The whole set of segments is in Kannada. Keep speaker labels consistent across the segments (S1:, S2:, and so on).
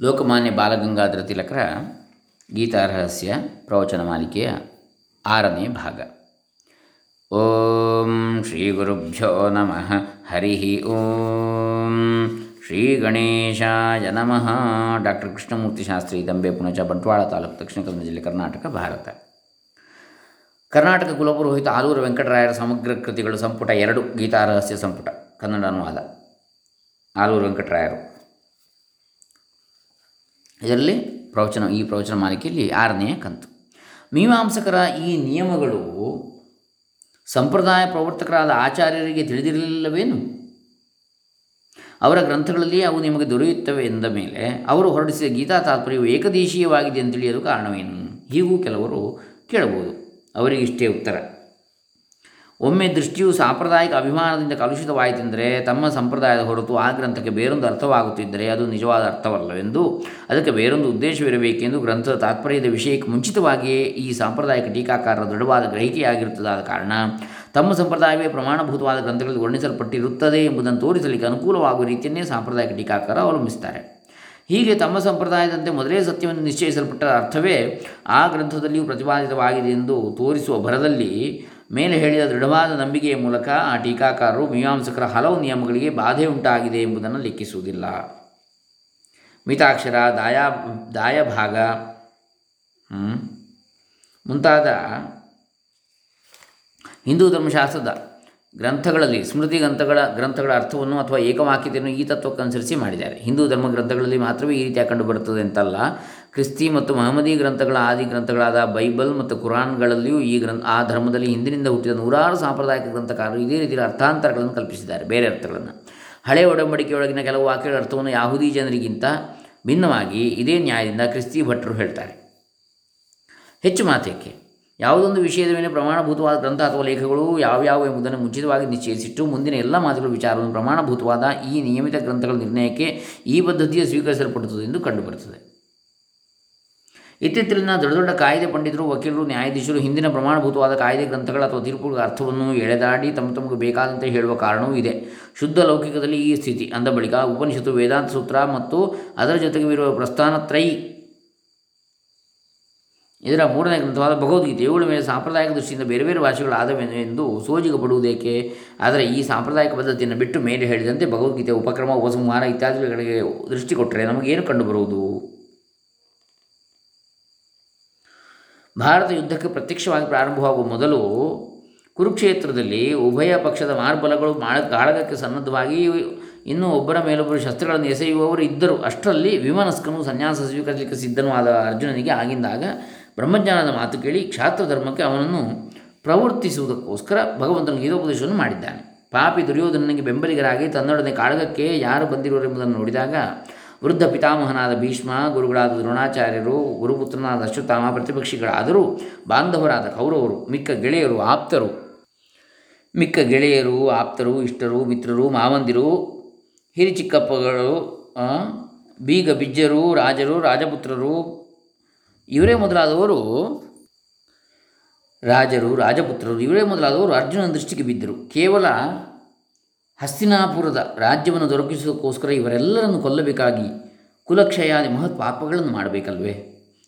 S1: ಲೋಕಮಾನ್ಯ ಬಾಲಗಂಗಾಧರ ತಿಲಕರ ಗೀತಾರಹಸ್ಯ ಪ್ರವಚನ ಮಾಲಿಕೆಯ ಆರನೇ ಭಾಗ. ಓಂ ಶ್ರೀ ಗುರುಭ್ಯೋ ನಮಃ. ಹರಿ ಓಂ. ಶ್ರೀ ಗಣೇಶಾಯ ನಮಃ. ಡಾಕ್ಟರ್ ಕೃಷ್ಣಮೂರ್ತಿ ಶಾಸ್ತ್ರಿ ದಂಬೆ ಪುಣಚ ಬಂಟ್ವಾಳ ತಾಲೂಕು ದಕ್ಷಿಣ ಕನ್ನಡ ಜಿಲ್ಲೆ ಕರ್ನಾಟಕ, ಭಾರತ. ಕರ್ನಾಟಕ ಕುಲಪುರೋಹಿತ ಆಲೂರು ವೆಂಕಟರಾಯರ ಸಮಗ್ರ ಕೃತಿಗಳು ಸಂಪುಟ ಎರಡು ಗೀತಾರಹಸ್ಯ ಸಂಪುಟ, ಕನ್ನಡ ಅನುವಾದ. ಆಲೂರು ವೆಂಕಟರಾಯರು. ಇದರಲ್ಲಿ ಪ್ರವಚನ, ಈ ಪ್ರವಚನ ಮಾಲಿಕೆಯಲ್ಲಿ ಆರನೆಯ ಕಂತು. ಮೀಮಾಂಸಕರ ಈ ನಿಯಮಗಳು ಸಂಪ್ರದಾಯ ಪ್ರವರ್ತಕರಾದ ಆಚಾರ್ಯರಿಗೆ ತಿಳಿದಿರಲಿಲ್ಲವೇನು? ಅವರ ಗ್ರಂಥಗಳಲ್ಲಿ ಅವು ನಿಮಗೆ ದೊರೆಯುತ್ತವೆ ಎಂದ ಮೇಲೆ ಅವರು ಹೊರಡಿಸಿದ ಗೀತಾ ತಾತ್ಪರ್ಯವು ಏಕದೇಶೀಯವಾಗಿದೆ ಅಂತ ತಿಳಿಯಲು ಕಾರಣವೇನು? ಹೀಗೂ ಕೆಲವರು ಕೇಳಬಹುದು. ಅವರಿಗಿಷ್ಟೇ ಉತ್ತರ. ಒಮ್ಮೆ ದೃಷ್ಟಿಯು ಸಾಂಪ್ರದಾಯಿಕ ಅಭಿಮಾನದಿಂದ ಕಲುಷಿತವಾಯಿತೆಂದರೆ ತಮ್ಮ ಸಂಪ್ರದಾಯದ ಹೊರತು ಆ ಗ್ರಂಥಕ್ಕೆ ಬೇರೊಂದು ಅರ್ಥವಾಗುತ್ತಿದ್ದರೆ ಅದು ನಿಜವಾದ ಅರ್ಥವಲ್ಲವೆಂದು. ಅದಕ್ಕೆ ಬೇರೊಂದು ಉದ್ದೇಶವಿರಬೇಕೆಂದು ಗ್ರಂಥದ ತಾತ್ಪರ್ಯದ ವಿಷಯಕ್ಕೆ ಮುಂಚಿತವಾಗಿಯೇ ಈ ಸಾಂಪ್ರದಾಯಿಕ ಟೀಕಾಕಾರರ ದೃಢವಾದ ಗ್ರಹಿಕೆಯಾಗಿರುತ್ತದಾದ ಕಾರಣ ತಮ್ಮ ಸಂಪ್ರದಾಯವೇ ಪ್ರಮಾಣಭೂತವಾದ ಗ್ರಂಥಗಳಲ್ಲಿ ವರ್ಣಿಸಲ್ಪಟ್ಟಿರುತ್ತದೆ ಎಂಬುದನ್ನು ತೋರಿಸಲಿಕ್ಕೆ ಅನುಕೂಲವಾಗುವ ರೀತಿಯನ್ನೇ ಸಾಂಪ್ರದಾಯಿಕ ಟೀಕಾಕಾರ ಅವಲಂಬಿಸುತ್ತಾರೆ. ಹೀಗೆ ತಮ್ಮ ಸಂಪ್ರದಾಯದಂತೆ ಮೊದಲೇ ಸತ್ಯವನ್ನು ನಿಶ್ಚಯಿಸಲ್ಪಟ್ಟ ಅರ್ಥವೇ ಆ ಗ್ರಂಥದಲ್ಲಿಯೂ ಪ್ರತಿಪಾದಿತವಾಗಿದೆ ಎಂದು ತೋರಿಸುವ ಭರದಲ್ಲಿ ಮೇಲೆ ಹೇಳಿದ ದೃಢವಾದ ನಂಬಿಕೆಯ ಮೂಲಕ ಆ ಟೀಕಾಕಾರರು ಮೀಮಾಂಸಕರ ಹಲವು ನಿಯಮಗಳಿಗೆ ಬಾಧೆ ಉಂಟಾಗಿದೆ ಎಂಬುದನ್ನು ಲೆಕ್ಕಿಸುವುದಿಲ್ಲ. ಮಿತಾಕ್ಷರ, ದಾಯಾ, ದಾಯಭಾಗ ಮುಂತಾದ ಹಿಂದೂ ಧರ್ಮಶಾಸ್ತ್ರದ ಗ್ರಂಥಗಳಲ್ಲಿ ಸ್ಮೃತಿ ಗ್ರಂಥಗಳ ಗ್ರಂಥಗಳ ಅರ್ಥವನ್ನು ಅಥವಾ ಏಕವಾಕ್ಯತೆಯನ್ನು ಈ ತತ್ವಕ್ಕನುಸರಿಸಿ ಮಾಡಿದ್ದಾರೆ. ಹಿಂದೂ ಧರ್ಮ ಗ್ರಂಥಗಳಲ್ಲಿ ಮಾತ್ರವೇ ಈ ರೀತಿಯಾಗಿ ಕಂಡುಬರುತ್ತದೆ ಅಂತಲ್ಲ. ಕ್ರಿಸ್ತಿ ಮತ್ತು ಮಹಮ್ಮದಿ ಗ್ರಂಥಗಳ ಆದಿ ಗ್ರಂಥಗಳಾದ ಬೈಬಲ್ ಮತ್ತು ಕುರಾನ್ಗಳಲ್ಲಿಯೂ ಈ ಗ್ರಂಥ, ಆ ಧರ್ಮದಲ್ಲಿ ಹಿಂದಿನಿಂದ ಹುಟ್ಟಿದ ನೂರಾರು ಸಾಂಪ್ರದಾಯಿಕ ಗ್ರಂಥಕಾರರು ಇದೇ ರೀತಿಯ ಅರ್ಥಾಂತರಗಳನ್ನು ಕಲ್ಪಿಸಿದ್ದಾರೆ, ಬೇರೆ ಅರ್ಥಗಳನ್ನು. ಹಳೆಯ ಒಡಂಬಡಿಕೆಯೊಳಗಿನ ಕೆಲವು ವಾಕ್ಯಗಳ ಅರ್ಥವನ್ನು ಯಾವುದಿ ಜನರಿಗಿಂತ ಭಿನ್ನವಾಗಿ ಇದೇ ನ್ಯಾಯದಿಂದ ಕ್ರಿಸ್ತಿ ಭಟ್ರು ಹೇಳ್ತಾರೆ. ಹೆಚ್ಚು ಮಾತೇಕೆ, ಯಾವುದೊಂದು ವಿಷಯದ ಮೇಲೆ ಪ್ರಮಾಣಭೂತವಾದ ಗ್ರಂಥ ಅಥವಾ ಲೇಖಗಳು ಯಾವ್ಯಾವು ಎಂಬುದನ್ನು ಮುಂಚಿತವಾಗಿ ನಿಶ್ಚಯಿಸಿಟ್ಟು ಮುಂದಿನ ಎಲ್ಲ ಮಾತುಗಳ ವಿಚಾರವನ್ನು ಪ್ರಮಾಣಭೂತವಾದ ಈ ನಿಯಮಿತ ಗ್ರಂಥಗಳ ನಿರ್ಣಯಕ್ಕೆ ಈ ಪದ್ಧತಿಯು ಸ್ವೀಕರಿಸಲ್ಪಡುತ್ತದೆ ಎಂದು ಕಂಡುಬರುತ್ತದೆ. ಇತ್ತೀಚಿನ ದೊಡ್ಡ ದೊಡ್ಡ ಕಾಯ್ದೆ ಪಂಡಿತರು, ವಕೀಲರು, ನ್ಯಾಯಾಧೀಶರು, ಹಿಂದಿನ ಪ್ರಮಾಣಭೂತವಾದ ಕಾಯ್ದೆ ಗ್ರಂಥಗಳ ಅಥವಾ ತೀರ್ಪುಗಳ ಅರ್ಥವನ್ನು ಎಳೆದಾಡಿ ತಮ್ಮ ತಮಗೆ ಬೇಕಾದಂತೆ ಹೇಳುವ ಕಾರಣವೂ ಇದೆ. ಶುದ್ಧ ಲೌಕಿಕದಲ್ಲಿ ಈ ಸ್ಥಿತಿ. ಅಂದ ಬಳಿಕ ಉಪನಿಷತ್ತು, ವೇದಾಂತ ಸೂತ್ರ ಮತ್ತು ಅದರ ಜೊತೆಗೆ ಇರುವ ಪ್ರಸ್ಥಾನತ್ರೈ ಇದರ ಮೂರನೇ ಗ್ರಂಥವಾದ ಭಗವದ್ಗೀತೆ. ಇವುಗಳ ಮೇಲೆ ಸಾಂಪ್ರದಾಯಿಕ ದೃಷ್ಟಿಯಿಂದ ಬೇರೆ ಬೇರೆ ಭಾಷೆಗಳಾದವೆ ಎಂದು ಸೋಜಿಗಪಡುವುದೇಕೆ? ಆದರೆ ಈ ಸಾಂಪ್ರದಾಯಿಕ ಪದ್ಧತಿಯನ್ನು ಬಿಟ್ಟು ಮೇಲೆ ಹೇಳಿದಂತೆ ಭಗವದ್ಗೀತೆ ಉಪಕ್ರಮ, ಉಪಸಂಹಾರ ಇತ್ಯಾದಿಗಳಿಗೆ ದೃಷ್ಟಿ ಕೊಟ್ಟರೆ ನಮಗೇನು ಕಂಡುಬರುವುದು? ಭಾರತ ಯುದ್ಧಕ್ಕೆ ಪ್ರತ್ಯಕ್ಷವಾಗಿ ಪ್ರಾರಂಭವಾಗುವ ಮೊದಲು ಕುರುಕ್ಷೇತ್ರದಲ್ಲಿ ಉಭಯ ಪಕ್ಷದ ಮಾರ್ಬಲಗಳು ಮಾಳ ಕಾಳಗಕ್ಕೆ ಸನ್ನದ್ಧವಾಗಿ ಇನ್ನೂ ಒಬ್ಬರ ಮೇಲೊಬ್ಬರು ಶಸ್ತ್ರಗಳನ್ನು ಎಸೆಯುವವರು ಇದ್ದರು. ಅಷ್ಟರಲ್ಲಿ ವಿಮನಸ್ಕನು ಸನ್ಯಾಸ ಸ್ವೀಕರಿಸಲಿಕ್ಕೆ ಸಿದ್ಧನೂ ಆದ ಅರ್ಜುನನಿಗೆ ಆಗಿಂದಾಗ ಬ್ರಹ್ಮಜ್ಞಾನದ ಮಾತು ಕೇಳಿ ಕ್ಷಾತ್ರ ಧರ್ಮಕ್ಕೆ ಅವನನ್ನು ಪ್ರವರ್ತಿಸುವುದಕ್ಕೋಸ್ಕರ ಭಗವಂತನು ಗೀತೋಪದೇಶವನ್ನು ಮಾಡಿದ್ದಾನೆ. ಪಾಪಿ ದುರ್ಯೋಧನನಿಗೆ ಬೆಂಬಲಿಗರಾಗಿ ತನ್ನೊಡನೆ ಕಾಳಗಕ್ಕೆ ಯಾರು ಬಂದಿರುವರೆಂಬುದನ್ನು ನೋಡಿದಾಗ ವೃದ್ಧ ಪಿತಾಮಹನಾದ ಭೀಷ್ಮ, ಗುರುಗಳಾದ ದ್ರೋಣಾಚಾರ್ಯರು, ಗುರುಪುತ್ರನಾದ ಅಶ್ವತ್ಥಾಮ, ಪ್ರತಿಪಕ್ಷಿಗಳಾದರೂ ಬಾಂಧವರಾದ ಕೌರವರು, ಮಿಕ್ಕ ಗೆಳೆಯರು, ಆಪ್ತರು. ಮಿಕ್ಕ ಗೆಳೆಯರು, ಆಪ್ತರು, ಇಷ್ಟರು, ಮಿತ್ರರು, ಮಾವಂದಿರು, ಹಿರಿಚಿಕ್ಕಪ್ಪಗಳು ಬೀಗ ಬಿಜ್ಜರು, ರಾಜರು, ರಾಜಪುತ್ರರು, ಇವರೇ ಮೊದಲಾದವರು. ರಾಜರು, ರಾಜಪುತ್ರರು, ಇವರೇ ಮೊದಲಾದವರು ಅರ್ಜುನನ ದೃಷ್ಟಿಗೆ ಬಿದ್ದರು. ಕೇವಲ ಹಸ್ತಿನಾಪುರದ ರಾಜ್ಯವನ್ನು ದೊರಕಿಸುವುದಕ್ಕೋಸ್ಕರ ಇವರೆಲ್ಲರನ್ನು ಕೊಲ್ಲಬೇಕಾಗಿ ಕುಲಕ್ಷಯಾದಿ ಮಹತ್ ಪಾಪಗಳನ್ನು ಮಾಡಬೇಕಲ್ವೇ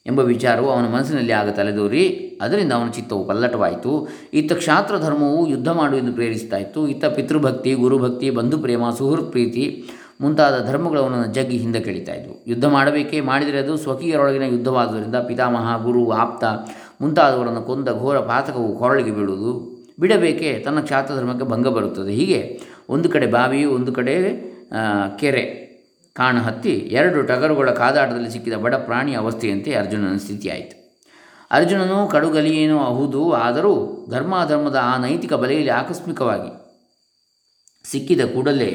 S1: ಎಂಬ ವಿಚಾರವು ಅವನ ಮನಸ್ಸಿನಲ್ಲಿ ಆಗ ತಲೆದೋರಿ, ಅದರಿಂದ ಅವನ ಚಿತ್ತವು ಪಲ್ಲಟವಾಯಿತು. ಇತ್ತ ಕ್ಷಾತ್ರ ಧರ್ಮವು ಯುದ್ಧ ಮಾಡುವೆಂದು ಪ್ರೇರಿಸ್ತಾ ಇತ್ತು ಇತ್ತ ಪಿತೃಭಕ್ತಿ, ಗುರುಭಕ್ತಿ ಬಂಧು ಪ್ರೇಮ ಸುಹೃತ್ ಪ್ರೀತಿ ಮುಂತಾದ ಧರ್ಮಗಳು ಅವನನ್ನು ಜಗ್ಗಿ ಹಿಂದೆ ಇದ್ವು ಯುದ್ಧ ಮಾಡಬೇಕೇ ಮಾಡಿದರೆ ಅದು ಸ್ವಕೀಯರೊಳಗಿನ ಯುದ್ಧವಾದುದರಿಂದ ಪಿತಾಮಹ, ಗುರು, ಆಪ್ತ ಮುಂತಾದವರನ್ನು ಕೊಂದ ಘೋರ ಪಾತಕವು ಕೊರಳಿಗೆ ಬೀಳುವುದು. ಬಿಡಬೇಕೇ, ತನ್ನ ಕ್ಷಾತ್ರ ಧರ್ಮಕ್ಕೆ ಭಂಗ ಬರುತ್ತದೆ. ಹೀಗೆ ಒಂದು ಕಡೆ ಬಾವಿ, ಒಂದು ಕಡೆ ಕೆರೆ ಕಾಣಹತ್ತಿ ಎರಡು ಟಗರುಗಳ ಕಾದಾಟದಲ್ಲಿ ಸಿಕ್ಕಿದ ಬಡ ಪ್ರಾಣಿ ಅವಸ್ಥೆಯಂತೆ ಅರ್ಜುನನ ಸ್ಥಿತಿಯಾಯಿತು. ಅರ್ಜುನನು ಕಡುಗಲಿಯೇನೋ ಹೌದು ಆದರೂ ಧರ್ಮಾಧರ್ಮದ ಆ ನೈತಿಕ ಬಲೆಯಲ್ಲಿ ಆಕಸ್ಮಿಕವಾಗಿ ಸಿಕ್ಕಿದ ಕೂಡಲೇ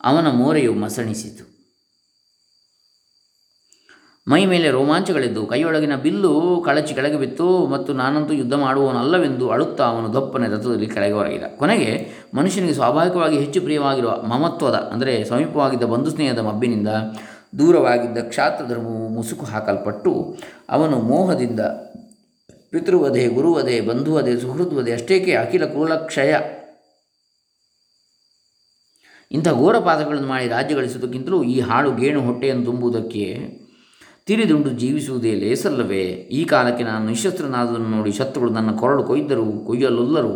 S1: ಅವನ ಮೋರೆಯು ಮಸಣಿಸಿತು. ಮೈ ಮೇಲೆ ರೋಮಾಂಚಗಳಿದ್ದು, ಕೈಯೊಳಗಿನ ಬಿಲ್ಲು ಕಳಚಿ ಕೆಳಗೆ ಬಿತ್ತು ಮತ್ತು ನಾನಂತೂ ಯುದ್ಧ ಮಾಡುವವನಲ್ಲವೆಂದು ಅಳುತ್ತಾ ಅವನು ದಪ್ಪನೆ ರಥದಲ್ಲಿ ಕೆಳಗೆ ಹೊರಗಿದ ಕೊನೆಗೆ ಮನುಷ್ಯನಿಗೆ ಸ್ವಾಭಾವಿಕವಾಗಿ ಹೆಚ್ಚು ಪ್ರಿಯವಾಗಿರುವ ಮಮತ್ವದ, ಅಂದರೆ ಸಮೀಪವಾಗಿದ್ದ ಬಂಧು ಸ್ನೇಹದ ಮಬ್ಬಿನಿಂದ ದೂರವಾಗಿದ್ದ ಕ್ಷಾತ್ರ ಧರ್ಮವು ಮುಸುಕು ಹಾಕಲ್ಪಟ್ಟು ಅವನು ಮೋಹದಿಂದ ಪಿತೃವಧೆ, ಗುರುವಧೆ, ಬಂಧುವಧೆ, ಸುಹೃದ್ವಧೆ, ಅಷ್ಟೇಕೆ ಅಖಿಲ ಕುಲಕ್ಷಯ. ಇಂಥ ಘೋರ ಪಾತ್ರಗಳನ್ನು ಮಾಡಿ ರಾಜ್ಯ ಗಳಿಸುವುದಕ್ಕಿಂತಲೂ ಈ ಹಾಳು ಗೇಣು ಹೊಟ್ಟೆಯನ್ನು ತುಂಬುವುದಕ್ಕೆ ತಿರಿದುಂಡು ಜೀವಿಸುವುದೇ ಲೇಸಲ್ಲವೇ? ಈ ಕಾಲಕ್ಕೆ ನಾನು ನಿಶಸ್ತ್ರನಾದನ್ನು ನೋಡಿ ಶತ್ರುಗಳು ನನ್ನ ಕೊರಳು ಕೊಯ್ದರು, ಕೊಯ್ಯಲೊಲ್ಲರು.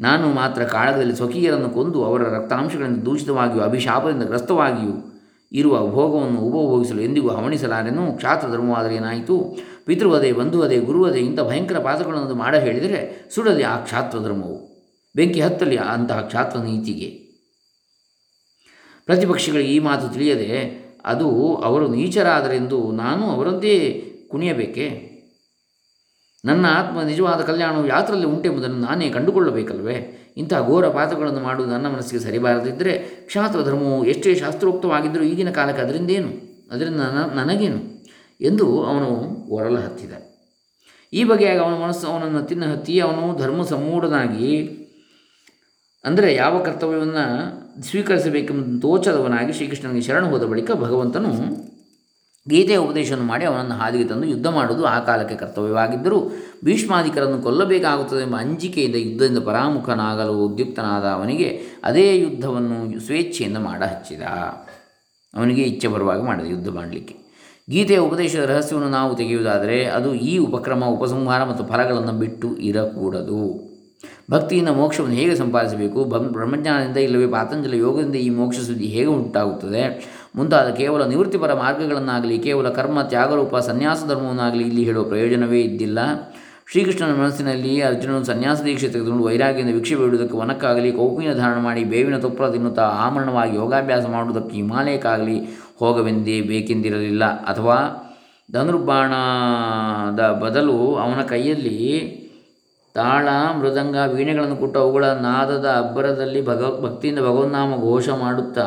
S1: ನಾನು ಮಾತ್ರ ಕಾಳಗದಲ್ಲಿ ಸ್ವಕೀಯರನ್ನು ಕೊಂದು ಅವರ ರಕ್ತಾಂಶಗಳಿಂದ ದೂಷಿತವಾಗಿಯೂ ಅಭಿಶಾಪದಿಂದ ಗ್ರಸ್ತವಾಗಿಯೂ ಇರುವ ಭೋಗವನ್ನು ಉಪಭೋಗಿಸಲು ಎಂದಿಗೂ ಹವಣಿಸಲಾರೆನು? ಕ್ಷಾತ್ರ ಧರ್ಮವಾದರೆ ಏನಾಯಿತು ಪಿತೃವಧೆ, ಬಂಧುವಧೆ, ಗುರುವಧೆ ಇಂಥ ಭಯಂಕರ ಪಾತ್ರಗಳನ್ನು ಮಾಡ ಹೇಳಿದರೆ ಸುಡದೆ ಆ ಕ್ಷಾತ್ರ ಧರ್ಮವು ಬೆಂಕಿ ಹತ್ತಲಿ ಅಂತಹ ಕ್ಷಾತ್ರ ನೀತಿಗೆ ಪ್ರತಿಪಕ್ಷಗಳಿಗೆ ಈ ಮಾತು ತಿಳಿಯದೆ ಅದು ಅವರು ನೀಚರಾದರೆಂದು ನಾನು ಅವರದ್ದೇ ಕುಣಿಯಬೇಕೆ? ನನ್ನ ಆತ್ಮ ನಿಜವಾದ ಕಲ್ಯಾಣವು ಯಾತ್ರಲ್ಲಿ ಉಂಟೆಂಬುದನ್ನು ನಾನೇ ಕಂಡುಕೊಳ್ಳಬೇಕಲ್ವೇ? ಇಂತಹ ಘೋರ ಪಾತ್ರಗಳನ್ನು ಮಾಡುವುದು ನನ್ನ ಮನಸ್ಸಿಗೆ ಸರಿಬಾರದಿದ್ದರೆ ಕ್ಷಾತ್ರ ಧರ್ಮವು ಎಷ್ಟೇ ಶಾಸ್ತ್ರೋಕ್ತವಾಗಿದ್ದರೂ ಈಗಿನ ಕಾಲಕ್ಕೆ ಅದರಿಂದೇನು? ಅದರಿಂದ ನನಗೇನು? ಎಂದು ಅವನು ಒರಲು ಹತ್ತಿದ ಈ ಬಗೆಯಾಗಿ ಅವನ ಮನಸ್ಸು ಅವನನ್ನು ತಿನ್ನ ಹತ್ತಿ ಅವನು ಧರ್ಮ ಸಮ್ಮೂಢನಾಗಿ ಅಂದರೆ ಯಾವ ಕರ್ತವ್ಯವನ್ನು ಸ್ವೀಕರಿಸಬೇಕೆಂಬ ತೋಚದವನಾಗಿ ಶ್ರೀಕೃಷ್ಣನಿಗೆ ಶರಣ ಹೋದ ಬಳಿಕ ಭಗವಂತನು ಗೀತೆಯ ಉಪದೇಶವನ್ನು ಮಾಡಿ ಅವನನ್ನು ಹಾದಿಗೆ ತಂದು ಯುದ್ಧ ಮಾಡುವುದು ಆ ಕಾಲಕ್ಕೆ ಕರ್ತವ್ಯವಾಗಿದ್ದರೂ ಭೀಷ್ಮಾಧಿಕರನ್ನು ಕೊಲ್ಲಬೇಕಾಗುತ್ತದೆ ಎಂಬ ಅಂಜಿಕೆಯಿಂದ ಯುದ್ಧದಿಂದ ಪರಾಮುಖನಾಗಲು ಉದ್ಯುಕ್ತನಾದ ಅವನಿಗೆ ಅದೇ ಯುದ್ಧವನ್ನು ಸ್ವೇಚ್ಛೆಯಿಂದ ಮಾಡ ಹಚ್ಚಿದ ಅವನಿಗೆ ಇಚ್ಛೆ ಬರುವಾಗ ಮಾಡಿದ ಯುದ್ಧ ಮಾಡಲಿಕ್ಕೆ. ಗೀತೆಯ ಉಪದೇಶದ ರಹಸ್ಯವನ್ನು ನಾವು ತೆಗೆಯುವುದಾದರೆ ಅದು ಈ ಉಪಕ್ರಮ, ಉಪಸಂಹಾರ ಮತ್ತು ಫಲಗಳನ್ನು ಬಿಟ್ಟು ಇರಕೂಡದು. ಭಕ್ತಿಯಿಂದ ಮೋಕ್ಷವನ್ನು ಹೇಗೆ ಸಂಪಾದಿಸಬೇಕು? ಬ್ರಹ್ಮಜ್ಞಾನದಿಂದ ಇಲ್ಲವೇ ಪಾತಂಜಲ ಯೋಗದಿಂದ ಈ ಮೋಕ್ಷ ಸುದ್ದಿ ಹೇಗೆ ಉಂಟಾಗುತ್ತದೆ? ಮುಂತಾದ ಕೇವಲ ನಿವೃತ್ತಿಪರ ಮಾರ್ಗಗಳನ್ನಾಗಲಿ, ಕೇವಲ ಕರ್ಮ, ತ್ಯಾಗರೂಪ, ಸನ್ಯಾಸ ಧರ್ಮವನ್ನಾಗಲಿ ಇಲ್ಲಿ ಹೇಳುವ ಪ್ರಯೋಜನವೇ ಇದ್ದಿಲ್ಲ. ಶ್ರೀಕೃಷ್ಣನ ಮನಸ್ಸಿನಲ್ಲಿ ಅರ್ಜುನನು ಸನ್ಯಾಸ ದೀಕ್ಷೆ ತೆಗೆದುಕೊಂಡು ವೈರಾಗ್ಯದಿಂದ ಭಿಕ್ಷೆ ಬಿಡುವುದಕ್ಕೆ ವನಕ್ಕಾಗಲಿ ಕೌಪಿನ ಧಾರಣ ಮಾಡಿ ಬೇವಿನ ತುಪ್ಪಳ ತಿನ್ನುತ್ತಾ ಆಮರಣವಾಗಿ ಯೋಗಾಭ್ಯಾಸ ಮಾಡುವುದಕ್ಕೆ ಹಿಮಾಲಯಕ್ಕಾಗಲಿ ಹೋಗವೆಂದೇ ಬೇಕೆಂದಿರಲಿಲ್ಲ. ಅಥವಾ ಧನುರ್ಬಾಣದ ಬದಲು ಅವನ ಕೈಯಲ್ಲಿ ತಾಳ, ಮೃದಂಗ, ವೀಣೆಗಳನ್ನು ಕೊಟ್ಟು ಅವುಗಳ ನಾದದ ಅಬ್ಬರದಲ್ಲಿ ಭಗ, ಭಕ್ತಿಯಿಂದ ಭಗವನ್ನಾಮ ಘೋಷ ಮಾಡುತ್ತಾ,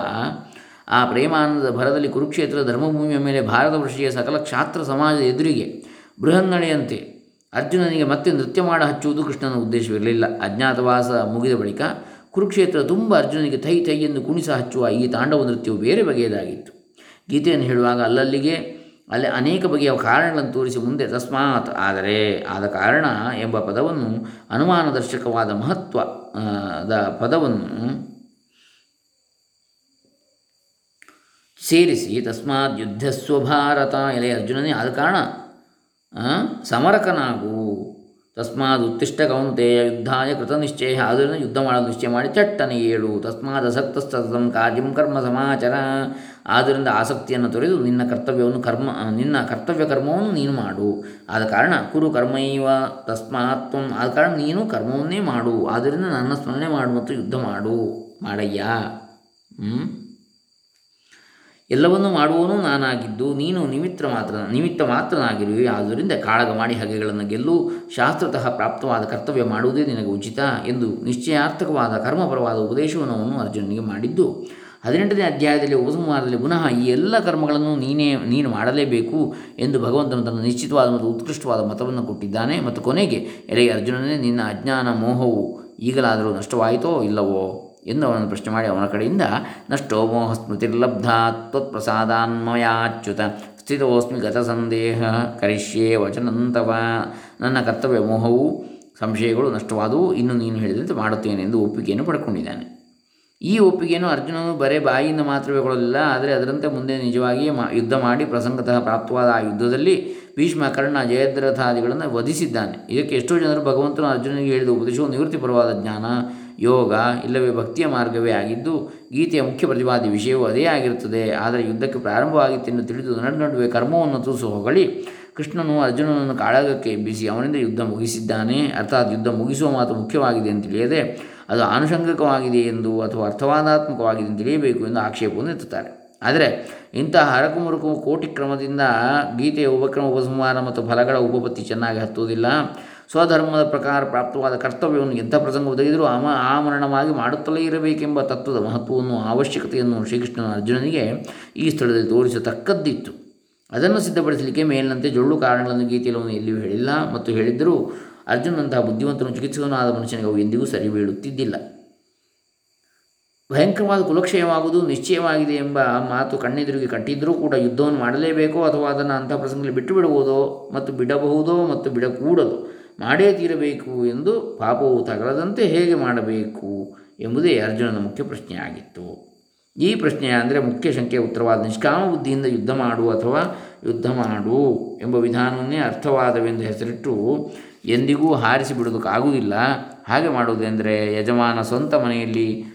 S1: ಆ ಪ್ರೇಮಾನಂದದ ಭರದಲ್ಲಿ ಕುರುಕ್ಷೇತ್ರ ಧರ್ಮಭೂಮಿಯ ಮೇಲೆ ಭಾರತ ವರ್ಷೀಯ ಸಕಲ ಕ್ಷಾತ್ರ ಸಮಾಜದ ಎದುರಿಗೆ ಬೃಹನ್ನಡೆಯಂತೆ ಅರ್ಜುನನಿಗೆ ಮತ್ತೆ ನೃತ್ಯ ಮಾಡ ಹಚ್ಚುವುದು ಕೃಷ್ಣನ ಉದ್ದೇಶವಿರಲಿಲ್ಲ. ಅಜ್ಞಾತವಾಸ ಮುಗಿದ ಬಳಿಕ ಕುರುಕ್ಷೇತ್ರ ತುಂಬ ಅರ್ಜುನನಿಗೆ ಥೈ ಥೈ ಎಂದು ಕುಣಿಸ ಹಚ್ಚುವ ಈ ತಾಂಡವ ನೃತ್ಯವು ಬೇರೆ ಬಗೆಯದಾಗಿತ್ತು. ಗೀತೆಯನ್ನು ಹೇಳುವಾಗ ಅಲ್ಲಲ್ಲಿಗೆ ಅಲ್ಲಿ ಅನೇಕ ಬಗೆಯ ಕಾರಣಗಳನ್ನು ತೋರಿಸಿ ಮುಂದೆ ತಸ್ಮಾತ್ ಆದರೆ ಆದ ಕಾರಣ ಎಂಬ ಪದವನ್ನು ಅನುಮಾನದರ್ಶಕವಾದ ಮಹತ್ವ ದ ಪದವನ್ನು ಸೇರಿಸಿ ತಸ್ಮಾತ್ ಯುದ್ಧಸ್ವ ಭಾರತ ಎಲೆ ಅರ್ಜುನನೇ ಆದ ಕಾರಣ ಸಮರಕನಾಗು ತಸ್ಮಾದ್ ಉತ್ತಿಷ್ಟ ಕೌಂತೆಯ ಯುದ್ಧಾಯ ಕೃತ ನಿಶ್ಚಯ. ಆದ್ದರಿಂದ ಯುದ್ಧ ಮಾಡಲು ನಿಶ್ಚಯ ಮಾಡಿ ಚಟ್ಟನೆ ಏಳು. ತಸ್ಮಾದ್ ಅಸಕ್ತಸ್ತಂ ಕಾರ್ಯಂ ಕರ್ಮ ಸಮಾಚಾರ. ಆದ್ದರಿಂದ ಆಸಕ್ತಿಯನ್ನು ತೊರೆದು ನಿನ್ನ ಕರ್ತವ್ಯವನ್ನು ಕರ್ಮ, ನಿನ್ನ ಕರ್ತವ್ಯ ಕರ್ಮವನ್ನು ನೀನು ಮಾಡು. ಆದ ಕಾರಣ ಕುರು ಕರ್ಮೈವ ತಸ್ಮಾತ್ವ ಆದ ಕಾರಣ ನೀನು ಕರ್ಮವನ್ನೇ ಮಾಡು. ಆದ್ದರಿಂದ ನನ್ನ ಸ್ಮರಣೆ ಮಾಡು ಮತ್ತು ಯುದ್ಧ ಮಾಡು. ಮಾಡಯ್ಯ. ಎಲ್ಲವನ್ನೂ ಮಾಡುವವನು ನಾನಾಗಿದ್ದು, ನೀನು ನಿಮಿತ್ತ ಮಾತ್ರ, ನಿಮಿತ್ತ ಮಾತ್ರನಾಗಿರುವೆ. ಆದ್ದರಿಂದ ಕಾಳಗ ಮಾಡಿ ಹಗೆಗಳನ್ನು ಗೆಲ್ಲು, ಶಾಸ್ತ್ರತಃ ಪ್ರಾಪ್ತವಾದ ಕರ್ತವ್ಯ ಮಾಡುವುದೇ ನಿನಗೆ ಉಚಿತ ಎಂದು ನಿಶ್ಚಯಾರ್ಥಕವಾದ ಕರ್ಮಪರವಾದ ಉಪದೇಶವನ್ನು ಅರ್ಜುನನಿಗೆ ಮಾಡಿದ್ದು. ಹದಿನೆಂಟನೇ ಅಧ್ಯಾಯದಲ್ಲಿ, ಉಪಸಂಹಾರದಲ್ಲಿ ಪುನಃ ಈ ಎಲ್ಲ ಕರ್ಮಗಳನ್ನು ನೀನೇ, ನೀನು ಮಾಡಲೇಬೇಕು ಎಂದು ಭಗವಂತನು ತನ್ನ ನಿಶ್ಚಿತವಾದ ಮತ್ತು ಉತ್ಕೃಷ್ಟವಾದ ಮತವನ್ನು ಕೊಟ್ಟಿದ್ದಾನೆ. ಮತ್ತು ಕೊನೆಗೆ, ಎಲೆ ಅರ್ಜುನನೇ, ನಿನ್ನ ಅಜ್ಞಾನ ಮೋಹವು ಈಗಲಾದರೂ ನಷ್ಟವಾಯಿತೋ ಇಲ್ಲವೋ? ಎಂದು ಅವನನ್ನು ಪ್ರಶ್ನೆ ಮಾಡಿ, ಅವನ ಕಡೆಯಿಂದ, ನಷ್ಟೋ ಮೋಹ ಸ್ಮೃತಿರ್ಲಬ್ಧ ತ್ವತ್ಪ್ರಸಾದಾನ್ಮಯಾಚ್ಯುತ ಸ್ಥಿತೋಸ್ಮಿ ಗತ ಸಂದೇಹ ಕರಿಷ್ಯೆ ವಚನಂತವ, ನನ್ನ ಕರ್ತವ್ಯ ಮೋಹವು, ಸಂಶಯಗಳು ನಷ್ಟವಾದವು, ಇನ್ನು ನೀನು ಹೇಳಿದಂತೆ ಮಾಡುತ್ತೇನೆ ಎಂದು ಒಪ್ಪಿಗೆಯನ್ನು ಪಡ್ಕೊಂಡಿದ್ದಾನೆ. ಈ ಒಪ್ಪಿಗೆಯನ್ನು ಅರ್ಜುನನು ಬರೇ ಬಾಯಿಯಿಂದ ಮಾತ್ರವೇ ಕೊಡಲಿಲ್ಲ, ಆದರೆ ಅದರಂತೆ ಮುಂದೆ ನಿಜವಾಗಿಯೇ ಮಾ, ಯುದ್ಧ ಮಾಡಿ ಪ್ರಸಂಗತಃ ಪ್ರಾಪ್ತವಾದ ಆ ಯುದ್ಧದಲ್ಲಿ ಭೀಷ್ಮ ಕರ್ಣ ಜಯದ್ರಥಾದಿಗಳನ್ನು ವಧಿಸಿದ್ದಾನೆ. ಇದಕ್ಕೆ ಎಷ್ಟೋ ಜನರು ಭಗವಂತನು ಅರ್ಜುನನಿಗೆ ಹೇಳಿದ ಉಪದೇಶವು ನಿವೃತ್ತಿಪರವಾದ ಜ್ಞಾನ ಯೋಗ ಇಲ್ಲವೇ ಭಕ್ತಿಯ ಮಾರ್ಗವೇ ಆಗಿದ್ದು, ಗೀತೆಯ ಮುಖ್ಯ ಪ್ರತಿವಾದಿ ವಿಷಯವೂ ಅದೇ ಆಗಿರುತ್ತದೆ. ಆದರೆ ಯುದ್ಧಕ್ಕೆ ಪ್ರಾರಂಭವಾಗಿತ್ತೆಂದು ತಿಳಿದು ನಡು ನಡುವೆ ಕರ್ಮವನ್ನು ತೂಸು ಹೊಗಳಿ ಕೃಷ್ಣನು ಅರ್ಜುನನನ್ನು ಕಾಳಗಕ್ಕೆ ಎಬ್ಬಿಸಿ ಅವನಿಂದ ಯುದ್ಧ ಮುಗಿಸಿದ್ದಾನೆ. ಅರ್ಥಾತ್ ಯುದ್ಧ ಮುಗಿಸುವ ಮಾತು ಮುಖ್ಯವಾಗಿದೆ ಅಂತ ತಿಳಿಯದೆ, ಅದು ಆನುಷಂಗಿಕವಾಗಿದೆ ಎಂದು ಅಥವಾ ಅರ್ಥವಾದಾತ್ಮಕವಾಗಿದೆ ಎಂದು ತಿಳಿಯಬೇಕು ಎಂದು ಆಕ್ಷೇಪವನ್ನು ಎತ್ತುತ್ತಾರೆ. ಆದರೆ ಇಂತಹ ಹರಕು ಮುರುಕು ಕೋಟಿ ಕ್ರಮದಿಂದ ಗೀತೆಯ ಉಪಕ್ರಮ ಉಪಸಂಹಾರ ಮತ್ತು ಫಲಗಳ ಉಪಪತ್ತಿ ಚೆನ್ನಾಗಿ ಹತ್ತುವುದಿಲ್ಲ. ಸ್ವಧರ್ಮದ ಪ್ರಕಾರ ಪ್ರಾಪ್ತವಾದ ಕರ್ತವ್ಯವನ್ನು ಎಂಥ ಪ್ರಸಂಗ ಒದಗಿದರೂ ಅಮ ಆಮರಣವಾಗಿ ಮಾಡುತ್ತಲೇ ಇರಬೇಕೆಂಬ ತತ್ವದ ಮಹತ್ವವನ್ನು, ಅವಶ್ಯಕತೆಯನ್ನು ಶ್ರೀಕೃಷ್ಣನ ಅರ್ಜುನನಿಗೆ ಈ ಸ್ಥಳದಲ್ಲಿ ತೋರಿಸತಕ್ಕದ್ದಿತ್ತು. ಅದನ್ನು ಸಿದ್ಧಪಡಿಸಲಿಕ್ಕೆ ಮೇಲಿನಂತೆ ಜೊಳ್ಳು ಕಾರಣಗಳನ್ನು ಗೀತೆಯಲ್ಲಿ ಎಲ್ಲಿಯೂ ಹೇಳಿಲ್ಲ ಮತ್ತು ಹೇಳಿದ್ದರೂ ಅರ್ಜುನಂತಹ ಬುದ್ಧಿವಂತನು ಚಿಕಿತ್ಸಕನಾದ ಮನುಷ್ಯನಿಗೆ ಅವು ಎಂದಿಗೂ ಸರಿ ಬೀಳುತ್ತಿದ್ದಿಲ್ಲ. ಭಯಂಕರವಾದ ಕುಲಕ್ಷಯವಾಗುವುದು ನಿಶ್ಚಯವಾಗಿದೆ ಎಂಬ ಮಾತು ಕಣ್ಣೆದುರಿಗೆ ಕಟ್ಟಿದ್ದರೂ ಕೂಡ ಯುದ್ಧವನ್ನು ಮಾಡಲೇಬೇಕೋ ಅಥವಾ ಅದನ್ನು ಅಂಥ ಪ್ರಸಂಗದಲ್ಲಿ ಬಿಟ್ಟು ಬಿಡಬಹುದೋ ಮತ್ತು ಬಿಡಬಹುದೋ ಮತ್ತು ಬಿಡಕೂಡದು ಮಾಡೇ ತೀರಬೇಕು ಎಂದು ಪಾಪವು ತಗಲದಂತೆ ಹೇಗೆ ಮಾಡಬೇಕು ಎಂಬುದೇ ಅರ್ಜುನನ ಮುಖ್ಯ ಪ್ರಶ್ನೆಯಾಗಿತ್ತು. ಈ ಪ್ರಶ್ನೆ ಅಂದರೆ ಮುಖ್ಯ ಶಂಕೆಯ ಉತ್ತರವಾದ ನಿಷ್ಕಾಮ ಬುದ್ಧಿಯಿಂದ ಯುದ್ಧ ಮಾಡು ಅಥವಾ ಯುದ್ಧ ಮಾಡು ಎಂಬ ವಿಧಾನವನ್ನೇ ಅರ್ಥವಾದವೆಂದು ಹೆಸರಿಟ್ಟು ಎಂದಿಗೂ ಹಾರಿಸಿ ಬಿಡೋದಕ್ಕಾಗುವುದಿಲ್ಲ ಹಾಗೆ ಮಾಡುವುದೆಂದರೆ ಯಜಮಾನ ಸ್ವಂತ ಮನೆಯಲ್ಲಿ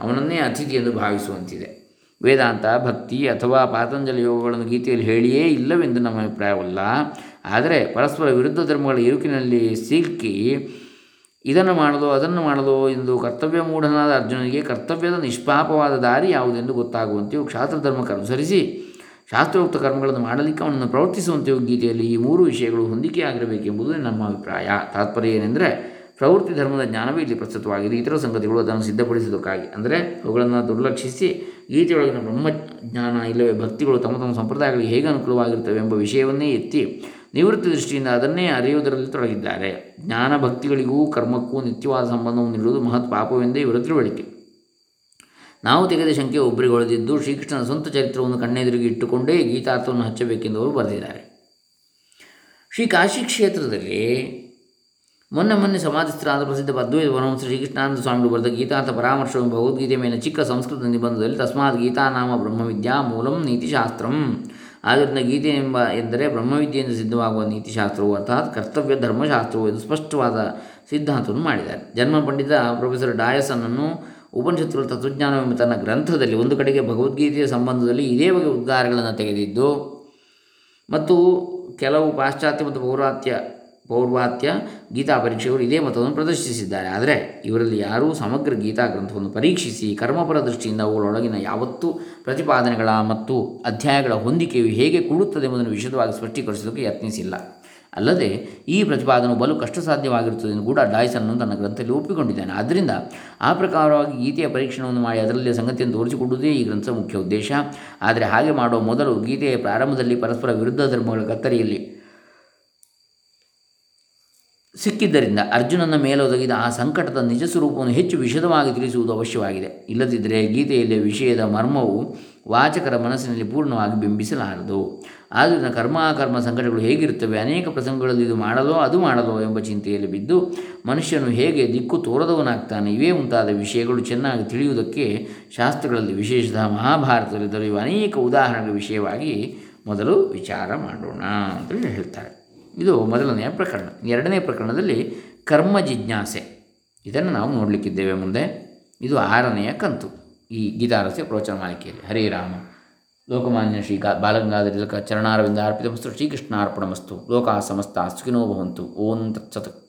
S1: ಅವನನ್ನೇ ಅತಿಥಿ ಎಂದು ಭಾವಿಸುವಂತಿದೆ. ವೇದಾಂತ ಭಕ್ತಿ ಅಥವಾ ಪಾತಂಜಲಿ ಯೋಗಗಳನ್ನು ಗೀತೆಯಲ್ಲಿ ಹೇಳಿಯೇ ಇಲ್ಲವೆಂದು ನಮ್ಮ ಅಭಿಪ್ರಾಯವಲ್ಲ. ಆದರೆ ಪರಸ್ಪರ ವಿರುದ್ಧ ಧರ್ಮಗಳ ಇರುಕಿನಲ್ಲಿ ಸಿಕ್ಕಿ ಇದನ್ನು ಮಾಡಲು ಅದನ್ನು ಮಾಡಲು ಎಂದು ಕರ್ತವ್ಯ ಮೂಢನಾದ ಅರ್ಜುನನಿಗೆ ಕರ್ತವ್ಯದ ನಿಷ್ಪಾಪವಾದ ದಾರಿ ಯಾವುದೆಂದು ಗೊತ್ತಾಗುವಂತೆಯೂ ಕ್ಷಾತ್ರ ಧರ್ಮಕ್ಕೆ ಅನುಸರಿಸಿ ಶಾಸ್ತ್ರೋಕ್ತ ಕರ್ಮಗಳನ್ನು ಮಾಡಲಿಕ್ಕೆ ಅವನನ್ನು ಪ್ರವರ್ತಿಸುವಂತೆಯೂ ಗೀತೆಯಲ್ಲಿ ಈ ಮೂರು ವಿಷಯಗಳು ಹೊಂದಿಕೆಯಾಗಿರಬೇಕೆಂಬುದು ನಮ್ಮ ಅಭಿಪ್ರಾಯ. ತಾತ್ಪರ್ಯ ಏನೆಂದರೆ ಪ್ರವೃತ್ತಿ ಧರ್ಮದ ಜ್ಞಾನವೇ ಇಲ್ಲಿ ಪ್ರಸ್ತುತವಾಗಿದೆ. ಇತರ ಸಂಗತಿಗಳು ಅದನ್ನು ಸಿದ್ಧಪಡಿಸುವುದಕ್ಕಾಗಿ ಅಂದರೆ ಅವುಗಳನ್ನು ದುರ್ಲಕ್ಷಿಸಿ ಗೀತೆಯೊಳಗಿನ ಬ್ರಹ್ಮಜ್ಞಾನ ಇಲ್ಲವೇ ಭಕ್ತಿಗಳು ತಮ್ಮ ತಮ್ಮ ಸಂಪ್ರದಾಯಗಳಿಗೆ ಹೇಗೆ ಅನುಕೂಲವಾಗಿರ್ತವೆ ಎಂಬ ವಿಷಯವನ್ನೇ ಎತ್ತಿ ನಿವೃತ್ತಿ ದೃಷ್ಟಿಯಿಂದ ಅದನ್ನೇ ಅರಿಯುವುದರಲ್ಲಿ ತೊಡಗಿದ್ದಾರೆ. ಜ್ಞಾನ ಭಕ್ತಿಗಳಿಗೂ ಕರ್ಮಕ್ಕೂ ನಿತ್ಯವಾದ ಸಂಬಂಧವನ್ನು ನೀಡುವುದು ಮಹತ್ ಪಾಪವೆಂದೇ ಇವರ ತಿಳುವಳಿಕೆ. ನಾವು ತೆಗೆದ ಶಂಕೆ ಒಬ್ಬರಿಗೊಳದಿದ್ದು ಶ್ರೀಕೃಷ್ಣನ ಸ್ವಂತ ಚರಿತ್ರವನ್ನು ಕಣ್ಣೆದುರಿಗೆ ಇಟ್ಟುಕೊಂಡೇ ಗೀತಾರ್ಥವನ್ನು ಹಚ್ಚಬೇಕೆಂದು ಅವರು ಬರೆದಿದ್ದಾರೆ. ಶ್ರೀ ಕಾಶಿ ಕ್ಷೇತ್ರದಲ್ಲಿ ಮೊನ್ನೆ ಮೊನ್ನೆ ಸಮಾಧಿಸ್ಥರಾದ ಪ್ರಸಿದ್ಧ ಅದ್ವೈತ ವನವಂಶ ಶ್ರೀಕೃಷ್ಣಾನಂದ ಸ್ವಾಮಿಗಳು ಬರೆದ ಗೀತಾರ್ಥ ಪರಾಮರ್ಶವೆಂಬ ಭಗವದ್ಗೀತೆ ಮೇಲೆ ಚಿಕ್ಕ ಸಂಸ್ಕೃತ ನಿಬಂಧದಲ್ಲಿ ತಸ್ಮಾತ್ ಗೀತಾನಾಮ ಬ್ರಹ್ಮವಿದ್ಯಾ ಮೂಲಂ ನೀತಿಶಾಸ್ತ್ರಂ ಆದ್ದರಿಂದ ಗೀತೆ ಎಂಬ ಎಂದರೆ ಬ್ರಹ್ಮವಿದ್ಯೆಯಿಂದ ಸಿದ್ಧವಾಗುವ ನೀತಿಶಾಸ್ತ್ರವು ಅರ್ಥಾತ್ ಕರ್ತವ್ಯ, ಧರ್ಮಶಾಸ್ತ್ರವು ಎಂದು ಸ್ಪಷ್ಟವಾದ ಸಿದ್ಧಾಂತವನ್ನು ಮಾಡಿದ್ದಾರೆ. ಜನ್ಮ ಪಂಡಿತ ಪ್ರೊಫೆಸರ್ ಡಾಯಸನನ್ನು ಉಪನಿಷತ್ತುಗಳ ತತ್ವಜ್ಞಾನವೆಂಬ ತನ್ನ ಗ್ರಂಥದಲ್ಲಿ ಒಂದು ಕಡೆಗೆ ಭಗವದ್ಗೀತೆಯ ಸಂಬಂಧದಲ್ಲಿ ಇದೇ ಬಗೆಯ ಉದ್ಗಾರಗಳನ್ನು ತೆಗೆದಿದ್ದು, ಮತ್ತು ಕೆಲವು ಪಾಶ್ಚಾತ್ಯ ಮತ್ತು ಪೌರಾತ್ಯ ಪೌರ್ವಾತ್ಯ ಗೀತಾ ಪರೀಕ್ಷೆಗಳು ಇದೇ ಮತವನ್ನು ಪ್ರದರ್ಶಿಸಿದ್ದಾರೆ. ಆದರೆ ಇವರಲ್ಲಿ ಯಾರೂ ಸಮಗ್ರ ಗೀತಾ ಗ್ರಂಥವನ್ನು ಪರೀಕ್ಷಿಸಿ ಕರ್ಮಪರ ದೃಷ್ಟಿಯಿಂದ ಅವುಗಳೊಳಗಿನ ಯಾವತ್ತೂ ಪ್ರತಿಪಾದನೆಗಳ ಮತ್ತು ಅಧ್ಯಾಯಗಳ ಹೊಂದಿಕೆಯು ಹೇಗೆ ಕೂಡುತ್ತದೆ ಎಂಬುದನ್ನು ವಿಶದವಾಗಿ ಸ್ಪಷ್ಟೀಕರಿಸೋದಕ್ಕೆ ಯತ್ನಿಸಿಲ್ಲ. ಅಲ್ಲದೆ ಈ ಪ್ರತಿಪಾದನೆ ಬಲು ಕಷ್ಟ ಸಾಧ್ಯವಾಗಿರುತ್ತದೆ ಎಂದು ಕೂಡ ಡಾಯ್ಸನ್ನು ತನ್ನ ಗ್ರಂಥದಲ್ಲಿ ಒಪ್ಪಿಕೊಂಡಿದ್ದಾನೆ. ಆದ್ದರಿಂದ ಆ ಪ್ರಕಾರವಾಗಿ ಗೀತೆಯ ಪರೀಕ್ಷಣವನ್ನು ಮಾಡಿ ಅದರಲ್ಲಿ ಸಂಗತಿಯನ್ನು ತೋರಿಸಿಕೊಡುವುದೇ ಈ ಗ್ರಂಥದ ಮುಖ್ಯ ಉದ್ದೇಶ. ಆದರೆ ಹಾಗೆ ಮಾಡುವ ಮೊದಲು ಗೀತೆಯ ಪ್ರಾರಂಭದಲ್ಲಿ ಪರಸ್ಪರ ವಿರುದ್ಧ ಧರ್ಮಗಳ ಕತ್ತರಿಯಲ್ಲಿ ಸಿಕ್ಕಿದ್ದರಿಂದ ಅರ್ಜುನನ ಮೇಲೊದಗಿದ ಆ ಸಂಕಟದ ನಿಜ ಸ್ವರೂಪವನ್ನು ಹೆಚ್ಚು ವಿಶದವಾಗಿ ತಿಳಿಸುವುದು ಅವಶ್ಯವಾಗಿದೆ. ಇಲ್ಲದಿದ್ದರೆ ಗೀತೆಯಲ್ಲಿ ವಿಷಯದ ಮರ್ಮವು ವಾಚಕರ ಮನಸ್ಸಿನಲ್ಲಿ ಪೂರ್ಣವಾಗಿ ಬಿಂಬಿಸಲಾರದು. ಆದ್ದರಿಂದ ಕರ್ಮಾಕರ್ಮ ಸಂಕಟಗಳು ಹೇಗಿರುತ್ತವೆ, ಅನೇಕ ಪ್ರಸಂಗಗಳಲ್ಲಿ ಇದು ಮಾಡಲೋ ಅದು ಮಾಡಲೋ ಎಂಬ ಚಿಂತೆಯಲ್ಲಿ ಬಿದ್ದು ಮನುಷ್ಯನು ಹೇಗೆ ದಿಕ್ಕು ತೋರದವನಾಗ್ತಾನೆ, ಇವೇ ಮುಂತಾದ ವಿಷಯಗಳು ಚೆನ್ನಾಗಿ ತಿಳಿಯುವುದಕ್ಕೆ ಶಾಸ್ತ್ರಗಳಲ್ಲಿ ವಿಶೇಷತಃ ಮಹಾಭಾರತದಲ್ಲಿ ದೊರೆಯುವ ಅನೇಕ ಉದಾಹರಣೆಗಳ ವಿಷಯವಾಗಿ ಮೊದಲು ವಿಚಾರ ಮಾಡೋಣ ಅಂತೇಳಿ ಹೇಳ್ತಾರೆ. ಇದು ಮೊದಲನೆಯ ಪ್ರಕರಣ. ಎರಡನೇ ಪ್ರಕರಣದಲ್ಲಿ ಕರ್ಮ ಜಿಜ್ಞಾಸೆ. ಇದನ್ನು ನಾವು ನೋಡಲಿಕ್ಕಿದ್ದೇವೆ ಮುಂದೆ. ಇದು ಆರನೆಯ ಕಂತು. ಈ ಗೀತಾರಸ್ಯ ಪ್ರವಚನ ಮಾಲಿಕೆಯಲ್ಲಿ. ಹರೇ ರಾಮ. ಲೋಕಮಾನ್ಯ ಶ್ರೀ ಗಾ ಬಾಲಗಂಗಾಧರ ಚರಣಾರವಿಂದ ಅರ್ಪಿತ ಮಸ್ತು. ಲೋಕ ಸಮಸ್ತ ಸುಖಿನೋ ಭವಂತು. ಓಂ ತತ್ಸತ್.